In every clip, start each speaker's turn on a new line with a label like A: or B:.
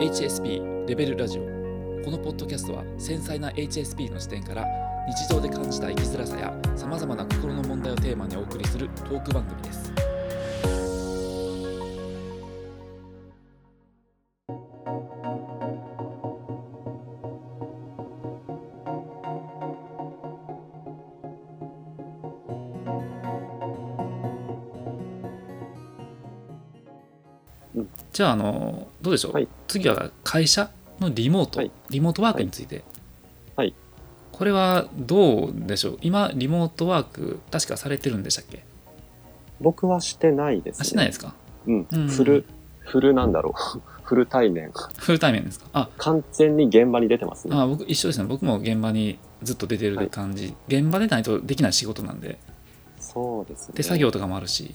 A: HSP レベルラジオ。このポッドキャストは繊細な HSP の視点から日常で感じた生きづらさやさまざまな心の問題をテーマにお送りするトーク番組です。じゃああのどうでしょう、
B: はい
A: 次は会社のリモート、
B: はい
A: リモートワークについて、
B: はい
A: これはどうでしょう？今リモートワーク確かされてるんでしたっけ？
B: 僕はしてないです、ね。
A: あしてないですか？
B: うん。
A: うん
B: フル、フルなんだろう。フル対面。
A: フル対面ですか？あ
B: 完全に現場に出てますね。
A: あ僕一緒ですね僕も現場にずっと出てる感じ、現場でないとできない仕事なんで
B: そうですね。
A: 手作業とかもあるし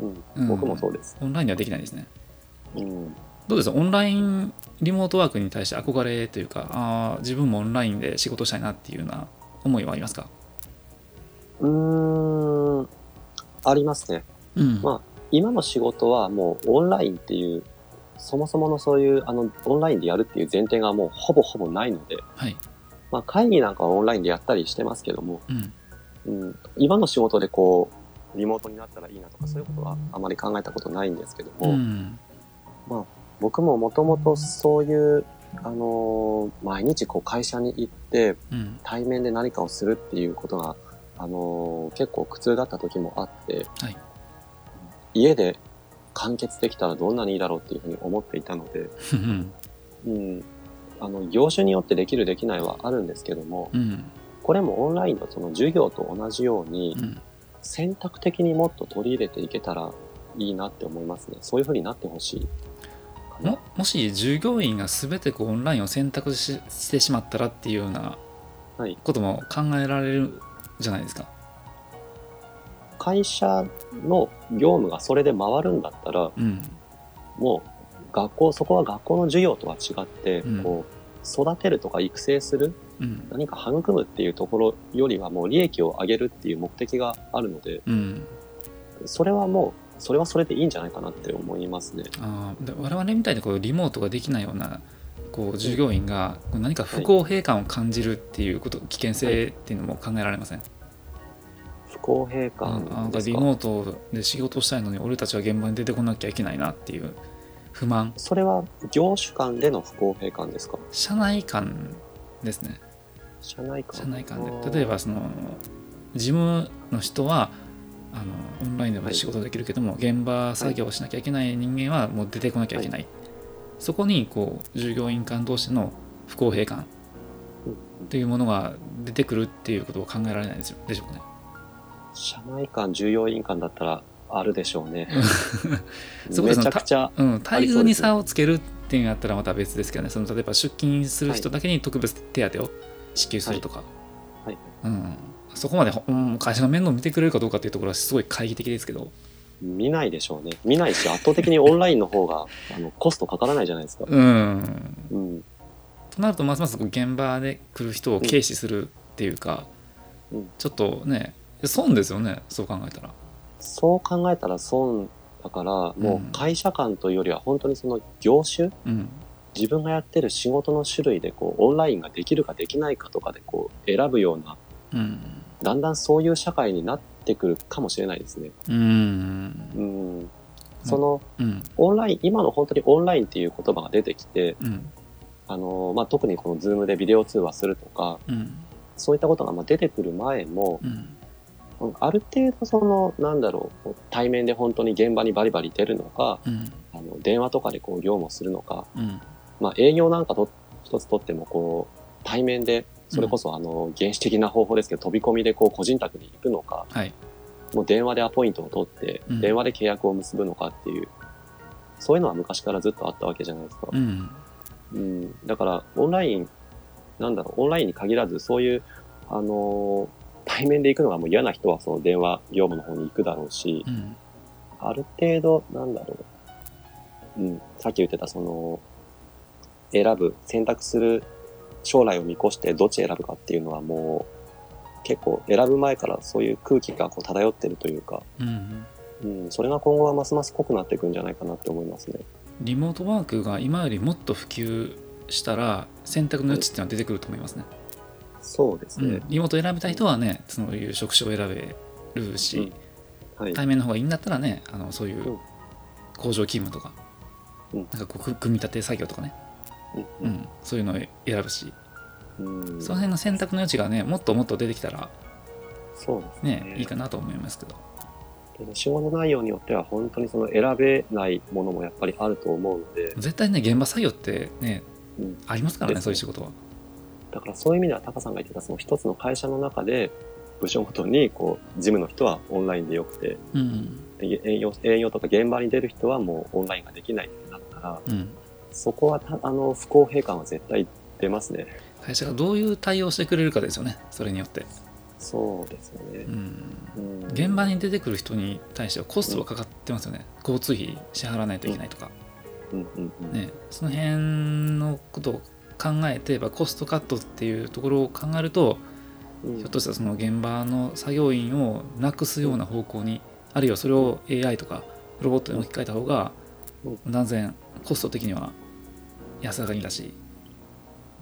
B: うん。
A: うん
B: 僕もそうです。
A: オンラインではできないですね
B: うん。
A: どうです？オンラインリモートワークに対して憧れというかあー自分もオンラインで仕事したいなっていうような思いはありますか？
B: うーん。ありますね。
A: うん、
B: ま今の仕事はもうオンラインっていう、そもそものそういう、あの、オンラインでやるっていう前提がもうほぼほぼないので、
A: はい、
B: まあ会議なんかはオンラインでやったりしてますけども、
A: うん、
B: うん、今の仕事でこう、リモートになったらいいなとかそういうことはあまり考えたことないんですけども、
A: うん
B: 僕ももともとそういう、あのー毎日こう会社に行って
A: うん。
B: 対面で何かをするっていうことが、あのー結構苦痛だった時もあって、
A: はい。
B: 家で完結できたらどんなにいいだろうっていうふうに思っていたので、
A: うん
B: うん、あの業種によってできるできないはあるんですけども
A: うん。
B: これもオンラインのその授業と同じように
A: うん。
B: 選択的にもっと取り入れていけたらいいなって思いますね。そういうふうになってほしい
A: ももし従業員が全てこうオンラインを選択ししてしまったらっていうような
B: はい。
A: ことも考えられるじゃないですか。
B: 会社の業務がそれで回るんだったら
A: うん。
B: もう学校そこは学校の授業とは違って、
A: うん。
B: こう育てるとか育成する
A: うん。
B: 何か育むっていうところよりはもう利益を上げるっていう目的があるので
A: うん、
B: それはもうそれはそれでいいんじゃないかなって思いますね。
A: あ我々みたいにこうリモートができないようなこう従業員が何か不公平感を感じるっていうこと危険性っていうのも考えられません、
B: 不公平
A: うん
B: 感
A: なんかリモートで仕事をしたいのに俺たちは現場に出てこなきゃいけないなっていう不満。
B: それは業種間での不公平感ですか？
A: 社内間ですね。
B: 社内間。
A: 社内間
B: あー。
A: で例えばその事務の人はあのオンラインでも仕事できるけども、現場作業をしなきゃいけない人間はもう出てこなきゃいけない、そこにこう従業員間同士の不公平感
B: うん。
A: っていうものが出てくるっていうことを考えられないですよ。でしょうかね。
B: 社内間従業員間だったらあるでしょうね。
A: そこで
B: めちゃくちゃ
A: うん、待遇に差をつけるっていうんやったらまた別ですけどね。その例えば出勤する人だけに特別手当を支給するとか、
B: はい
A: うん、そこまで、うん、会社の面倒を見てくれるかどうかっていうところはすごい懐疑的ですけど、
B: 見ないでしょうね。見ないし圧倒的にオンラインの方が あのコストかからないじゃないですか。
A: うん、
B: うん。
A: となるとますますこう現場で来る人を軽視するっていうか、
B: うん。
A: ちょっとね損ですよねそう考えたら。
B: そう考えたら損だから、もう会社間というよりは本当にその業種
A: うん
B: 自分がやってる仕事の種類でこうオンラインができるかできないかとかでこう選ぶような
A: うん。
B: だんだんそういう社会になってくるかもしれないですね。
A: うん。
B: うん、その
A: うん。
B: オンライン今の本当にオンラインっていう言葉が出てきて、
A: うん。
B: あのまあ、特にこの Zoom でビデオ通話するとか
A: うん。
B: そういったことがまあ出てくる前も
A: うん。
B: ある程度そのなんだろう対面で本当に現場にバリバリ出るのか
A: うん。
B: あの電話とかでこう業務をするのか、
A: うん
B: まあ、営業なんかと一つとってもこう対面でそれこそあの原始的な方法ですけど飛び込みでこう個人宅に行くのか
A: はい。
B: もう電話でアポイントを取って
A: うん。
B: 電話で契約を結ぶのかっていうそういうのは昔からずっとあったわけじゃないですか。
A: うん。
B: うん、だから、オンライン、なんだろう、オンラインに限らず、そういう、あのー対面で行くのがもう嫌な人は、その電話業務の方に行くだろうし、
A: うん。
B: ある程度、なんだろう、うん、さっき言ってた、その、選ぶ、選択する将来を見越してどっち選ぶかっていうのはもう、結構選ぶ前からそういう空気がこう漂ってるというか、
A: うん
B: うん、それが今後はますます濃くなっていくんじゃないかなって思いますね。
A: リモートワークが今よりもっと普及したら選択の余地っていうのは出てくると思いますね。
B: そうですね
A: うん、。リモート選びたい人はねそういう職種を選べるし、
B: はい。
A: 対面の方がいいんだったらねあのそういう
B: うん
A: 工場勤務とか、
B: うん
A: なんかこう組み立て作業とかね、
B: う
A: うん。ん、そういうのを選ぶし、
B: うん。
A: その辺の選択の余地がねもっともっと出てきたら
B: そうです
A: ね。
B: ね。
A: いいかなと思いますけど。
B: 仕事内容によっては本当にその選べないものもやっぱりあると思うので、
A: 絶対ね現場作業ってね
B: うん。
A: ありますからねそういう仕事は。
B: だからそういう意味ではタカさんが言ってたその一つの会社の中で部署ごとにこう事務の人はオンラインでよくて
A: うん。
B: で営業営業とか現場に出る人はもうオンラインができないってなったら
A: うん、
B: そこはたあの不公平感は絶対出ますね。
A: 会社がどういう対応してくれるかですよね。それによって、
B: そうですよね。
A: う、ん、
B: うん。
A: 現場に出てくる人に対してはコストがかかってますよね。交通費支払わないといけないとか、
B: うん。うん。うん。
A: ね、その辺のことを考えてばコストカットっていうところを考えると
B: うん。
A: ひょっとしたらその現場の作業員をなくすような方向にあるいはそれを AI とかロボットに置き換えた方が
B: うん
A: 断然コスト的には安上がりだし。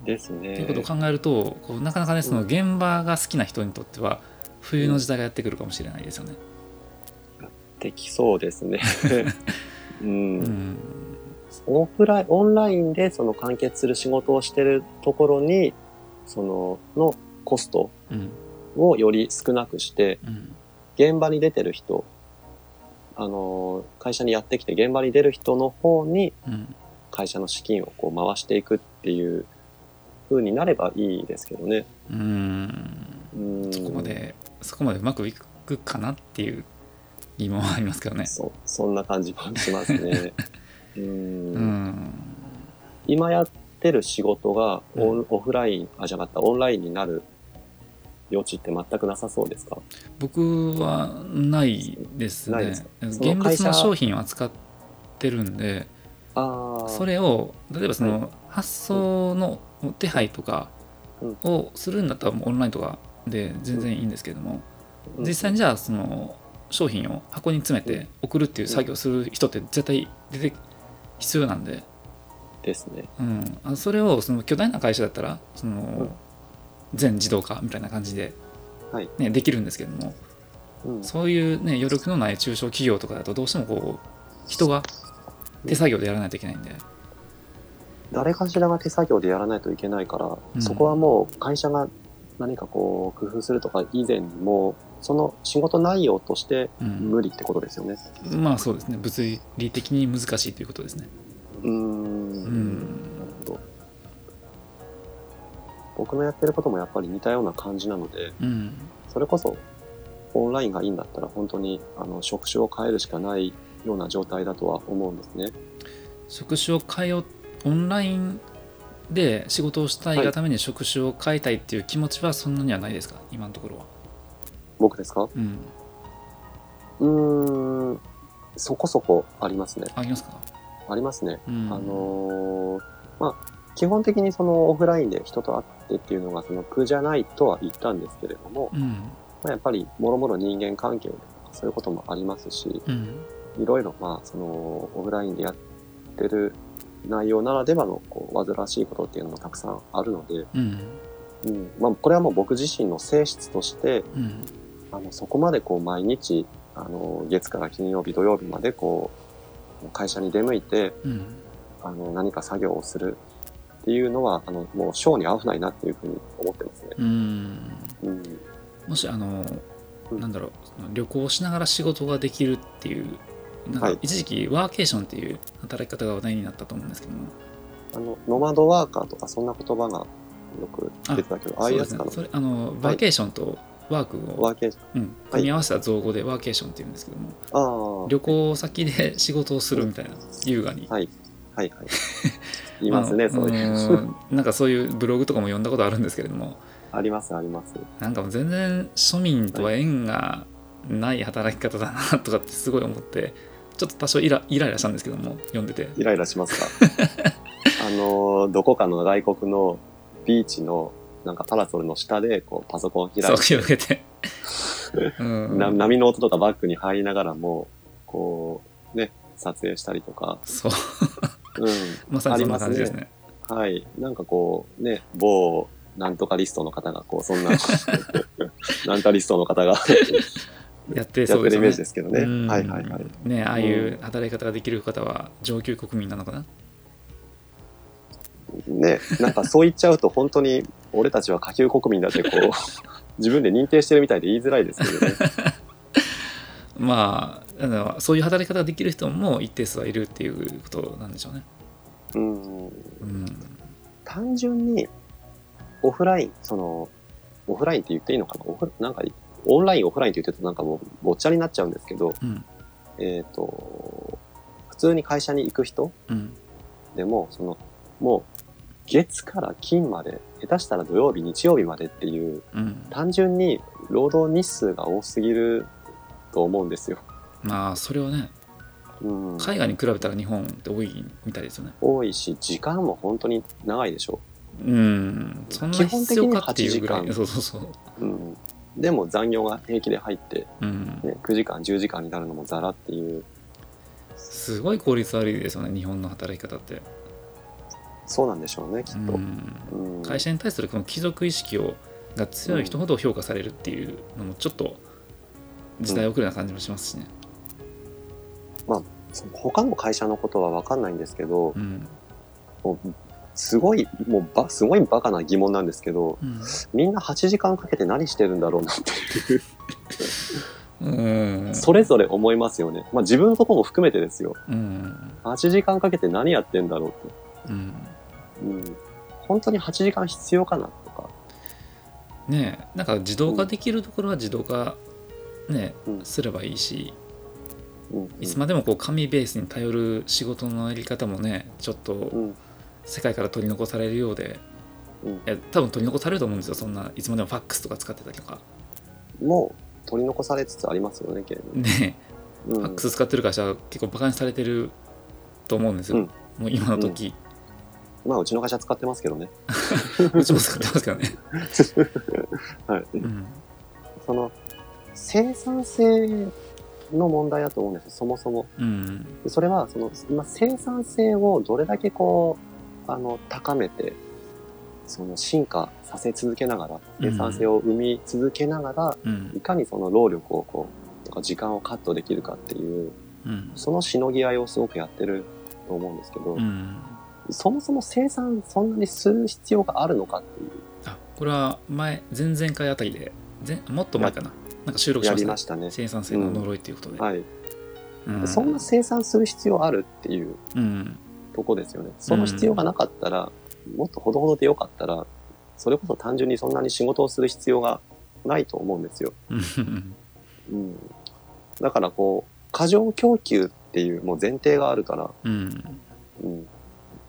B: ですね。
A: っていうことを考えるとこうなかなかねその現場が好きな人にとっては冬の時代がやってくるかもしれないですよね。
B: できそうですね。うん。
A: うん。
B: オフライン、オンラインでその完結する仕事をしてるところに、その、のコスト
A: うん。
B: をより少なくして、
A: うん。
B: 現場に出てる人、あの、会社にやってきて現場に出る人の方に
A: うん
B: 会社の資金をこう回していくっていう風になればいいですけどね。
A: うん
B: うん。
A: そこまでそこまでうまくいくかなっていう疑問はありますけどね。
B: そ、そんな感じもしますね。うん
A: うん
B: 今やってる仕事がオン、
A: う
B: オフライン、あ、じゃなかった、オンラインになる余地って全くなさそうですか？
A: 僕はないですね
B: す
A: 現物の商品を扱ってるんで。それを例えばそ
B: は
A: の発送の手配とか
B: うん。
A: をするんだったらもうオンラインとかで全然いいんですけども
B: うん。
A: 実際にじゃあその商品を箱に詰めて送るっていう作業をする人って絶対出て必要なんで、
B: ですね。
A: うん、あそれをその巨大な会社だったらその全自動化みたいな感じで、
B: はい。
A: ね、できるんですけども
B: うん。
A: そういうね余力のない中小企業とかだとどうしてもこう人が手作業でやらないといけないんで、
B: 誰かしらが手作業でやらないといけないから、
A: うん
B: そこはもう会社が何かこう工夫するとか以前にもその仕事内容として
A: うん
B: 無理ってことですよね。
A: まあそうですね物理的に難しいということですね。
B: うーん。
A: うん
B: なるほど。僕のやってることもやっぱり似たような感じなので、
A: うん
B: それこそオンラインがいいんだったら本当にあの職種を変えるしかないような状態だとは思うんですね。
A: 職種を変えようオンラインで仕事をしたいがために職種を変えたいっていう気持ちはそんなにはないですか？今のところは。
B: 僕ですか？
A: うん、
B: ん、そこそこありますね。
A: ありますか、
B: ありますね。
A: うん、
B: あのーまあ、基本的にそのオフラインで人と会ってっていうのがその苦じゃないとは言ったんですけれども、
A: うん
B: まあ、やっぱりもろもろ人間関係とかそういうこともありますし、
A: うん
B: いろいろまあそのオフラインでやってる内容ならではのこう煩わしいことっていうのもたくさんあるので、
A: うん。
B: うん。まあ、これはもう僕自身の性質として、
A: うん。
B: あのそこまでこう毎日あの月から金曜日土曜日までこう会社に出向いて
A: うん。
B: あの何か作業をするっていうのはあのもう性に合わないなっていうふうに思ってますね。
A: うん。
B: うん、
A: もしあの、
B: うん。
A: なんだろう旅行しながら仕事ができるっていうなんか
B: はい。
A: 一時期ワーケーションっていう働き方が話題になったと思うんですけども。
B: あのノマドワーカーとかそんな言葉がよく出てたけどああいうやつかな、
A: それあのバーケーションとワークを、
B: ワーケーシ
A: うん、組み合わせた造語でワーケーションっていうんですけども、
B: ああ。
A: 旅行先で仕事をするみたいな優雅に。
B: はい。はいはい。いますねそういう。
A: うんなんかそういうブログとかも読んだことあるんですけれども。
B: ありますあります。
A: なんかもう全然庶民とは縁がない働き方だなとかってすごい思ってちょっと多少イライライラしたんですけども読んでて。
B: イライラしますか？あのどこかの外国のビーチのなんかパラソルの下でこうパソコン開
A: そう
B: いて
A: 広げて、う
B: 波の音とかバックに入りながらもこうね撮影したりとか、
A: そう。
B: うん、
A: まさにそんな感じですね。
B: はい。なんかこう、ね、某、なんとかリストの方が、こう、そんな、なんかリストの方が
A: やって
B: や
A: そうですよね
B: イメージですけどね。
A: うん
B: はいはいはい。
A: ねああいう働き方ができる方は上級国民なのかな？
B: ね、なんかそう言っちゃうと、本当に、俺たちは下級国民だって、こう、自分で認定してるみたいで言いづらいですけどね。
A: まああのそういう働き方ができる人も一定数はいるっていうことなんでしょうね
B: うん。
A: うん
B: 単純に、オフライン、その、オフラインって言っていいのかな？オフなんか、オンライン、オフラインって言ってるとなんかもう、ごっちゃになっちゃうんですけど、
A: うん。
B: えっ、と、普通に会社に行く人
A: うん。
B: でも、その、もう、月から金まで、下手したら土曜日、日曜日までっていう、
A: うん。
B: 単純に労働日数が多すぎると思うんですよ。
A: まあそれはね
B: うん、
A: 海外に比べたら日本って多いみたいですよね。
B: 多いし、時間も本当に長いでしょ。
A: うん。そんな必要かっていうぐらい。
B: 基本的に8時間。
A: そうそうそう。
B: うん。でも残業が平気で入って、
A: うん。
B: ね、9時間、10時間になるのもザラっていう、
A: すごい効率悪いですよね日本の働き方って、
B: そうなんでしょうね、きっと。
A: うん。
B: うん。
A: 会社に対するこの貴族意識をが強い人ほど評価されるっていうのもちょっと時代遅れな感じもしますしね。
B: その他の会社のことは分かんないんですけど
A: う、ん、
B: すごい、もうば、すごいバカな疑問なんですけど、
A: うん
B: みんな8時間かけて何してるんだろうなっていう、
A: うん
B: それぞれ思いますよね。まあ自分のとこも含めてですよ。
A: うん
B: 8時間かけて何やってんだろうって。
A: うん
B: うん。本当に8時間必要かなとか。
A: ねえなんか自動化できるところは自動化ね
B: うん
A: すればいいし
B: うん。
A: いつまでもこう紙ベースに頼る仕事のやり方もねちょっと
B: うん。
A: 世界から取り残されるようで
B: うん。
A: 多分取り残されると思うんですよ。そんないつまでもファックスとか使ってたりとか。
B: もう取り残されつつありますよね、ゲーム。
A: ね
B: うん、
A: ファックス使ってる会社は結構バカにされてると思うんですよ、
B: うん。
A: もう今の時、
B: まあ、うちの会社使ってますけどね。
A: うちも使ってますからね、
B: はい。
A: うん。
B: その、生産性の問題だと思うんですよ、そもそも。
A: うん。
B: それは、その、今、生産性をどれだけこう、あの、高めて、その、進化させ続けながら、
A: うん。
B: 生産性を生み続けながら、
A: うん。
B: いかにその労力をこう、とか時間をカットできるかっていう、
A: うん。
B: そのしのぎ合いをすごくやってると思うんですけど、
A: うん。
B: そもそも生産そんなにする必要があるのかっていう、
A: あこれは前前々回あたりで前もっと前かな。なんか収録し
B: や
A: ました,、
B: りましたね。
A: 生産性の呪いっていうことで、
B: はい。
A: うん。
B: そんな生産する必要あるっていう。
A: うん
B: とこですよね。その必要がなかったら、もっとほどほどでよかったら、それこそ単純にそんなに仕事をする必要がないと思うんですよ。
A: うん
B: うん。だからこう、過剰供給っていうもう前提があるから、
A: うん
B: うん。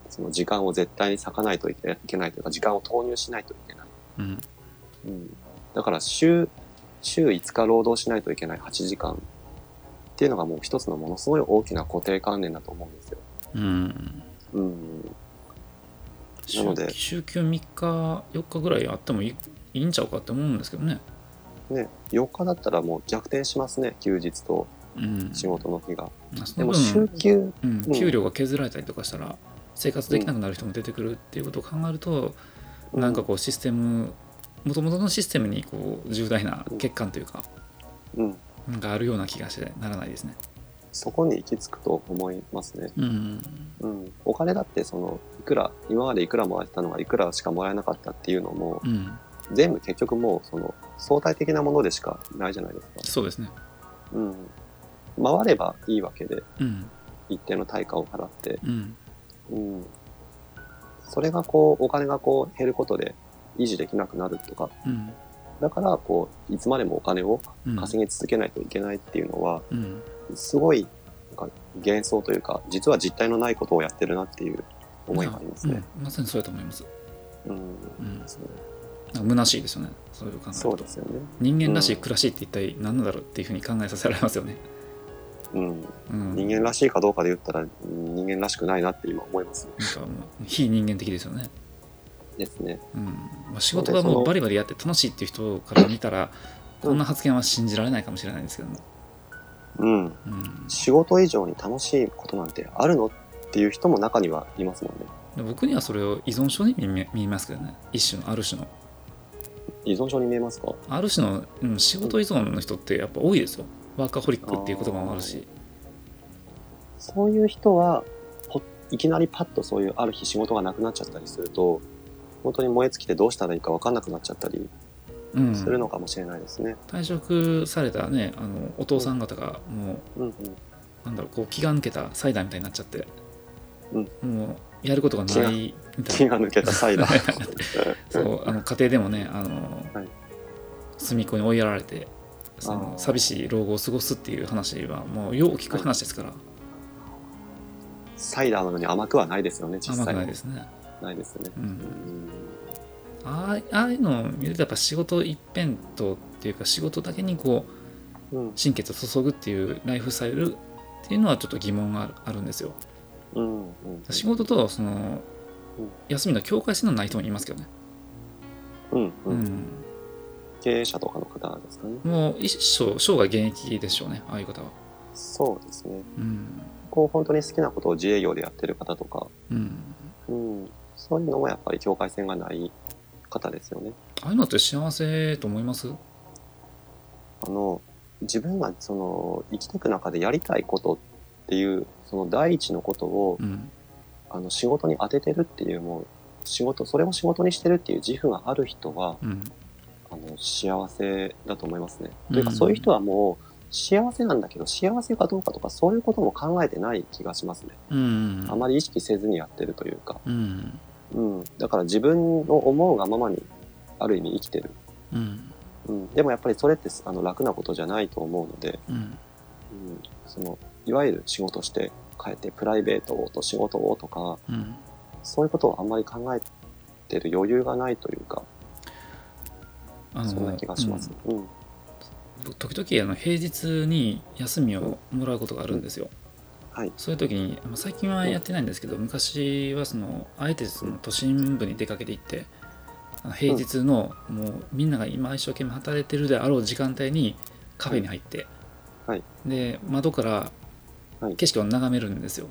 B: その時間を絶対に割かないといけないというか、時間を投入しないといけない。
A: うん
B: うん。だから週、週5日労働しないといけない8時間っていうのがもう一つのものすごい大きな固定観念だと思うんですよ。
A: うん。
B: うん。
A: 週
B: なので。
A: 週休3日4日ぐらいあってもいいいいんちゃうかって思うんですけどね。
B: ね、4日だったらもう逆転しますね、休日と
A: うん。
B: 仕事の日が。
A: その
B: でも週
A: 分、
B: 休、
A: うん、
B: うん。
A: 給料が削られたりとかしたら生活できなくなる人も出てくるっていうことを考えると、なんかこうシステムもともとのシステムにこう重大な欠陥というか、
B: うん、
A: なんかあるような気がしてならないですね。
B: そこに行き着くと思いますね。
A: うん
B: うん。お金だってその、いくら、今までいくらもらえてたのがいくらしかもらえなかったっていうのも、
A: うん、
B: 全部結局もうその、相対的なものでしかないじゃないですか。
A: そうですね。
B: うん。回ればいいわけで、
A: うん
B: 一定の対価を払って、
A: うん
B: うん。それがこう、お金がこう減ることで維持できなくなるとか、
A: うん
B: だからこう、いつまでもお金を
A: うん
B: 稼ぎ続けないといけないっていうのは、
A: うん
B: すごい、なんか幻想というか、実は実体のないことをやってるなっていう思いがありますね。
A: うんまさにそうだと思います。
B: うん。
A: うん、虚しいですよね。そういう考え
B: そうですよね。
A: 人間らしい暮らしって一体何なんだろうっていうふうに考えさせられますよね。
B: うん。
A: うん、
B: 人間らしいかどうかで言ったら、うん人間らしくないなって今思いますね。
A: なんかもう非人間的ですよね。
B: ですね。
A: うんまあ、仕事がもうバリバリやって楽しいっていう人から見たら、こんな発言は信じられないかもしれないんですけども。
B: うん。
A: うん、
B: 仕事以上に楽しいことなんてあるの？っていう人も中にはいますもんね。
A: で僕にはそれを依存症に見え見えますけどね。一種のある種の。
B: 依存症に見えますか？
A: ある種の、うん、仕事依存の人ってやっぱ多いですよ。ワーカホリックっていう言葉もあるし。
B: そういう人は、ほいきなりパッとそういうある日仕事がなくなっちゃったりすると、本当に燃え尽きてどうしたらいいか分かんなくなっちゃったり
A: うん
B: するのかもしれないですね。
A: 退職されたねあのお父さん方がもう
B: うんうん。
A: なんだろうこう気が抜けたサイダーみたいになっちゃって、
B: うん
A: もうやることがないみたいな
B: 気が抜けたサイダー。
A: そうあの家庭でもねあの、
B: はい
A: 隅っこに追いやられてその寂しい老後を過ごすっていう話はもうよう聞く話ですから、
B: サイダーのように甘くはないですよね、実際。
A: 甘くないですね、
B: ないですよね。
A: う、
B: うんん
A: ああああいうのを見るとやっぱ仕事一辺倒っていうか仕事だけにこう
B: うん。
A: 心血を注ぐっていうライフスタイルっていうのはちょっと疑問があるんですよ。
B: うんうん。
A: 仕事とその
B: うん。
A: 休みの境界線のない人もいますけどね、
B: うん
A: う
B: うん。ん経営者とかの方ですかね。
A: もう一生生涯現役でしょうねああいう方は。
B: そうですね。
A: うん。
B: こう本当に好きなことを自営業でやってる方とか、
A: うん。
B: うん、そういうのもやっぱり境界線がない方ですよね。
A: ああいうのって幸せと思います？
B: あの自分がその生きていく中でやりたいことっていうその第一のことを
A: うん。
B: あの仕事に当ててるっていうもう仕事それを仕事にしてるっていう自負がある人は
A: うん。
B: あの幸せだと思いますね。
A: うん。
B: というかそういう人はもう幸せなんだけど幸せかどうかとかそういうことも考えてない気がしますね。
A: うん。
B: あまり意識せずにやってるというか、
A: うん
B: うん、だから自分の思うがままにある意味生きてる。
A: うん。
B: うん、でもやっぱりそれってあの楽なことじゃないと思うので、
A: うん。
B: うん、そのいわゆる仕事して帰ってプライベートをと仕事をとか
A: うん。
B: そういうことをあんまり考えてる余裕がないというかそんな気がします。うん。
A: うん。時々あの平日に休みをもらうことがあるんですよ、
B: はい。
A: そういう時にまあ最近はやってないんですけど昔はそのあえてその都心部に出かけていって平日のもうみんなが今一生懸命働いてるであろう時間帯にカフェに入って、
B: はい。
A: で窓から
B: はい。
A: 景色を眺めるんですよ、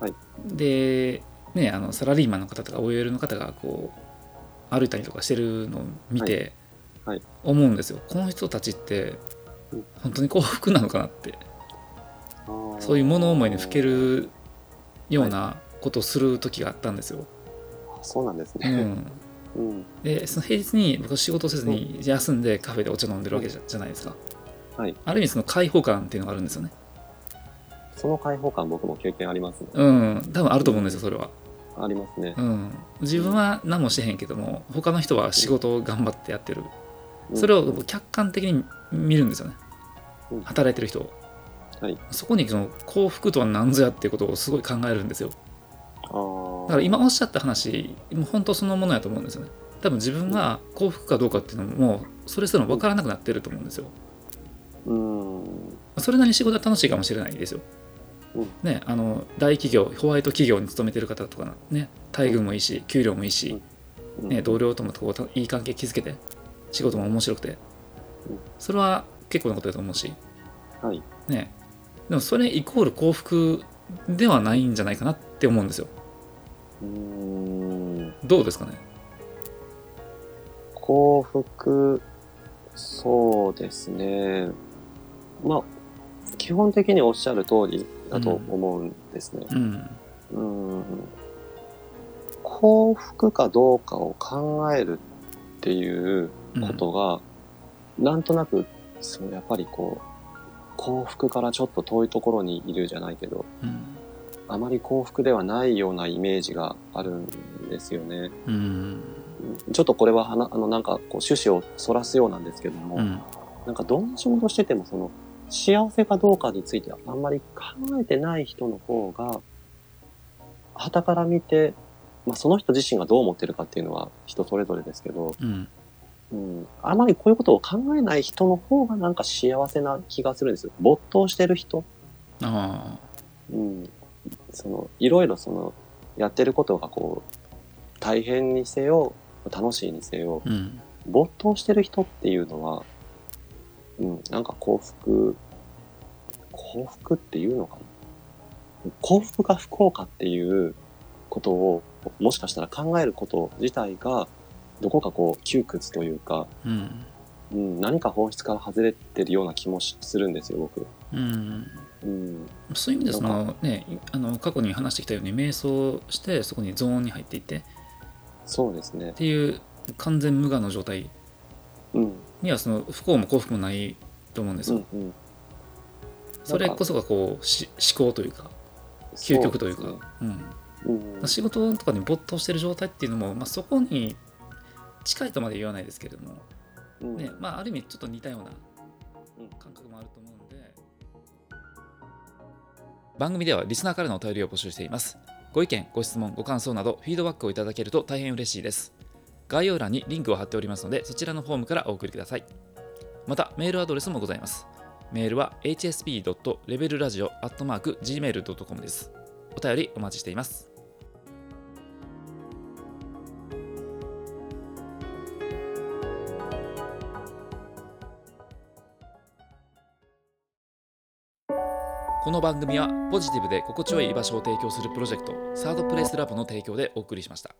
B: はい。
A: でねあのサラリーマンの方とか OL の方がこう歩いたりとかしてるのを見て、思うんですよ。この人たちって
B: うん。
A: 本当に幸福なのかなってそういう物思いにふけるようなことをする時があったんですよ。
B: あそうなんですね。
A: うん、
B: うん
A: でその平日に僕は仕事せずに休んでカフェでお茶飲んでるわけじゃないですか。
B: はい、
A: ある意味その開放感っていうのがあるんですよね。
B: その開放感僕も経験ありますね。
A: うん多分あると思うんですよそれは。
B: ありますね
A: う。ん、自分は何もしてへんけども他の人は仕事を頑張ってやってる
B: うん
A: それを客観的に見るんですよね
B: うん
A: 働いてる人を
B: はい。
A: そこにその幸福とは何ぞやっていうことをすごい考えるんですよ。だから今おっしゃった話もう本当そのものやと思うんですよね。多分自分が幸福かどうかっていうのももうそれすらも分からなくなってると思うんですよ。
B: うん。
A: それなりに仕事は楽しいかもしれないですよ。
B: うん。
A: ねあの大企業ホワイト企業に勤めてる方とかね待遇もいいし給料もいいし、
B: うん。
A: ね、同僚ともこういい関係築けて仕事も面白くて。
B: うん。
A: それは結構なことだと思うし。
B: はい。
A: ねでもそれイコール幸福ではないんじゃないかなって思うんですよ
B: うん
A: どうですかね？
B: 幸福、そうですね。まあ、基本的におっしゃる通りだと思うんですね。
A: うん
B: うん。幸福かどうかを考えるっていう
A: うん
B: ことが、なんとなく、そのやっぱりこう、幸福からちょっと遠いところにいるじゃないけど、
A: うん。
B: あまり幸福ではないようなイメージがあるんですよね。
A: うん。
B: ちょっとこれはあのなんかこう趣旨をそらすようなんですけども、
A: うん。
B: なんかどんな仕事しててもその幸せかどうかについてはあんまり考えてない人の方が、傍から見て、まあその人自身がどう思ってるかっていうのは人それぞれですけど、
A: うん
B: うん、あまりこういうことを考えない人の方がなんか幸せな気がするんですよ。没頭してる人。
A: あ
B: うん。その、いろいろその、やってることがこう、大変にせよ、楽しいにせよ、
A: あうん
B: 没頭してる人っていうのは、うん、なんか幸福、幸福っていうのかな幸福か不幸かっていうことをもしかしたら考えること自体がどこかこう窮屈というか、
A: うん。
B: うん、何か本質から外れてるような気もしするんですよ僕。
A: うん。
B: うん、
A: そういう意味でその、ね、あの過去に話してきたように瞑想してそこにゾーンに入っていってっ
B: そうですね。
A: ていう完全無我の状態
B: うん、
A: にはその不幸も幸福もないと思うんですよ、
B: うん、うん。
A: それこそがこうし思考というか究極というか。
B: そうね
A: うん。
B: うん、
A: 仕事とかに没頭してる状態っていうのも、まあ、そこに近いとまで言わないですけれども、
B: うん。
A: ねまあ、ある意味ちょっと似たような
B: うん。
A: 感覚もあると思うので。番組ではリスナーからのお便りを募集しています。ご意見ご質問ご感想などフィードバックをいただけると大変嬉しいです。概要欄にリンクを貼っておりますのでそちらのフォームからお送りください。またメールアドレスもございます。メールは hsp.levelradio.gmail.com です。お便りお待ちしていますこの番組はポジティブで心地よい居場所を提供するプロジェクトサードプレイスラボの提供でお送りしました。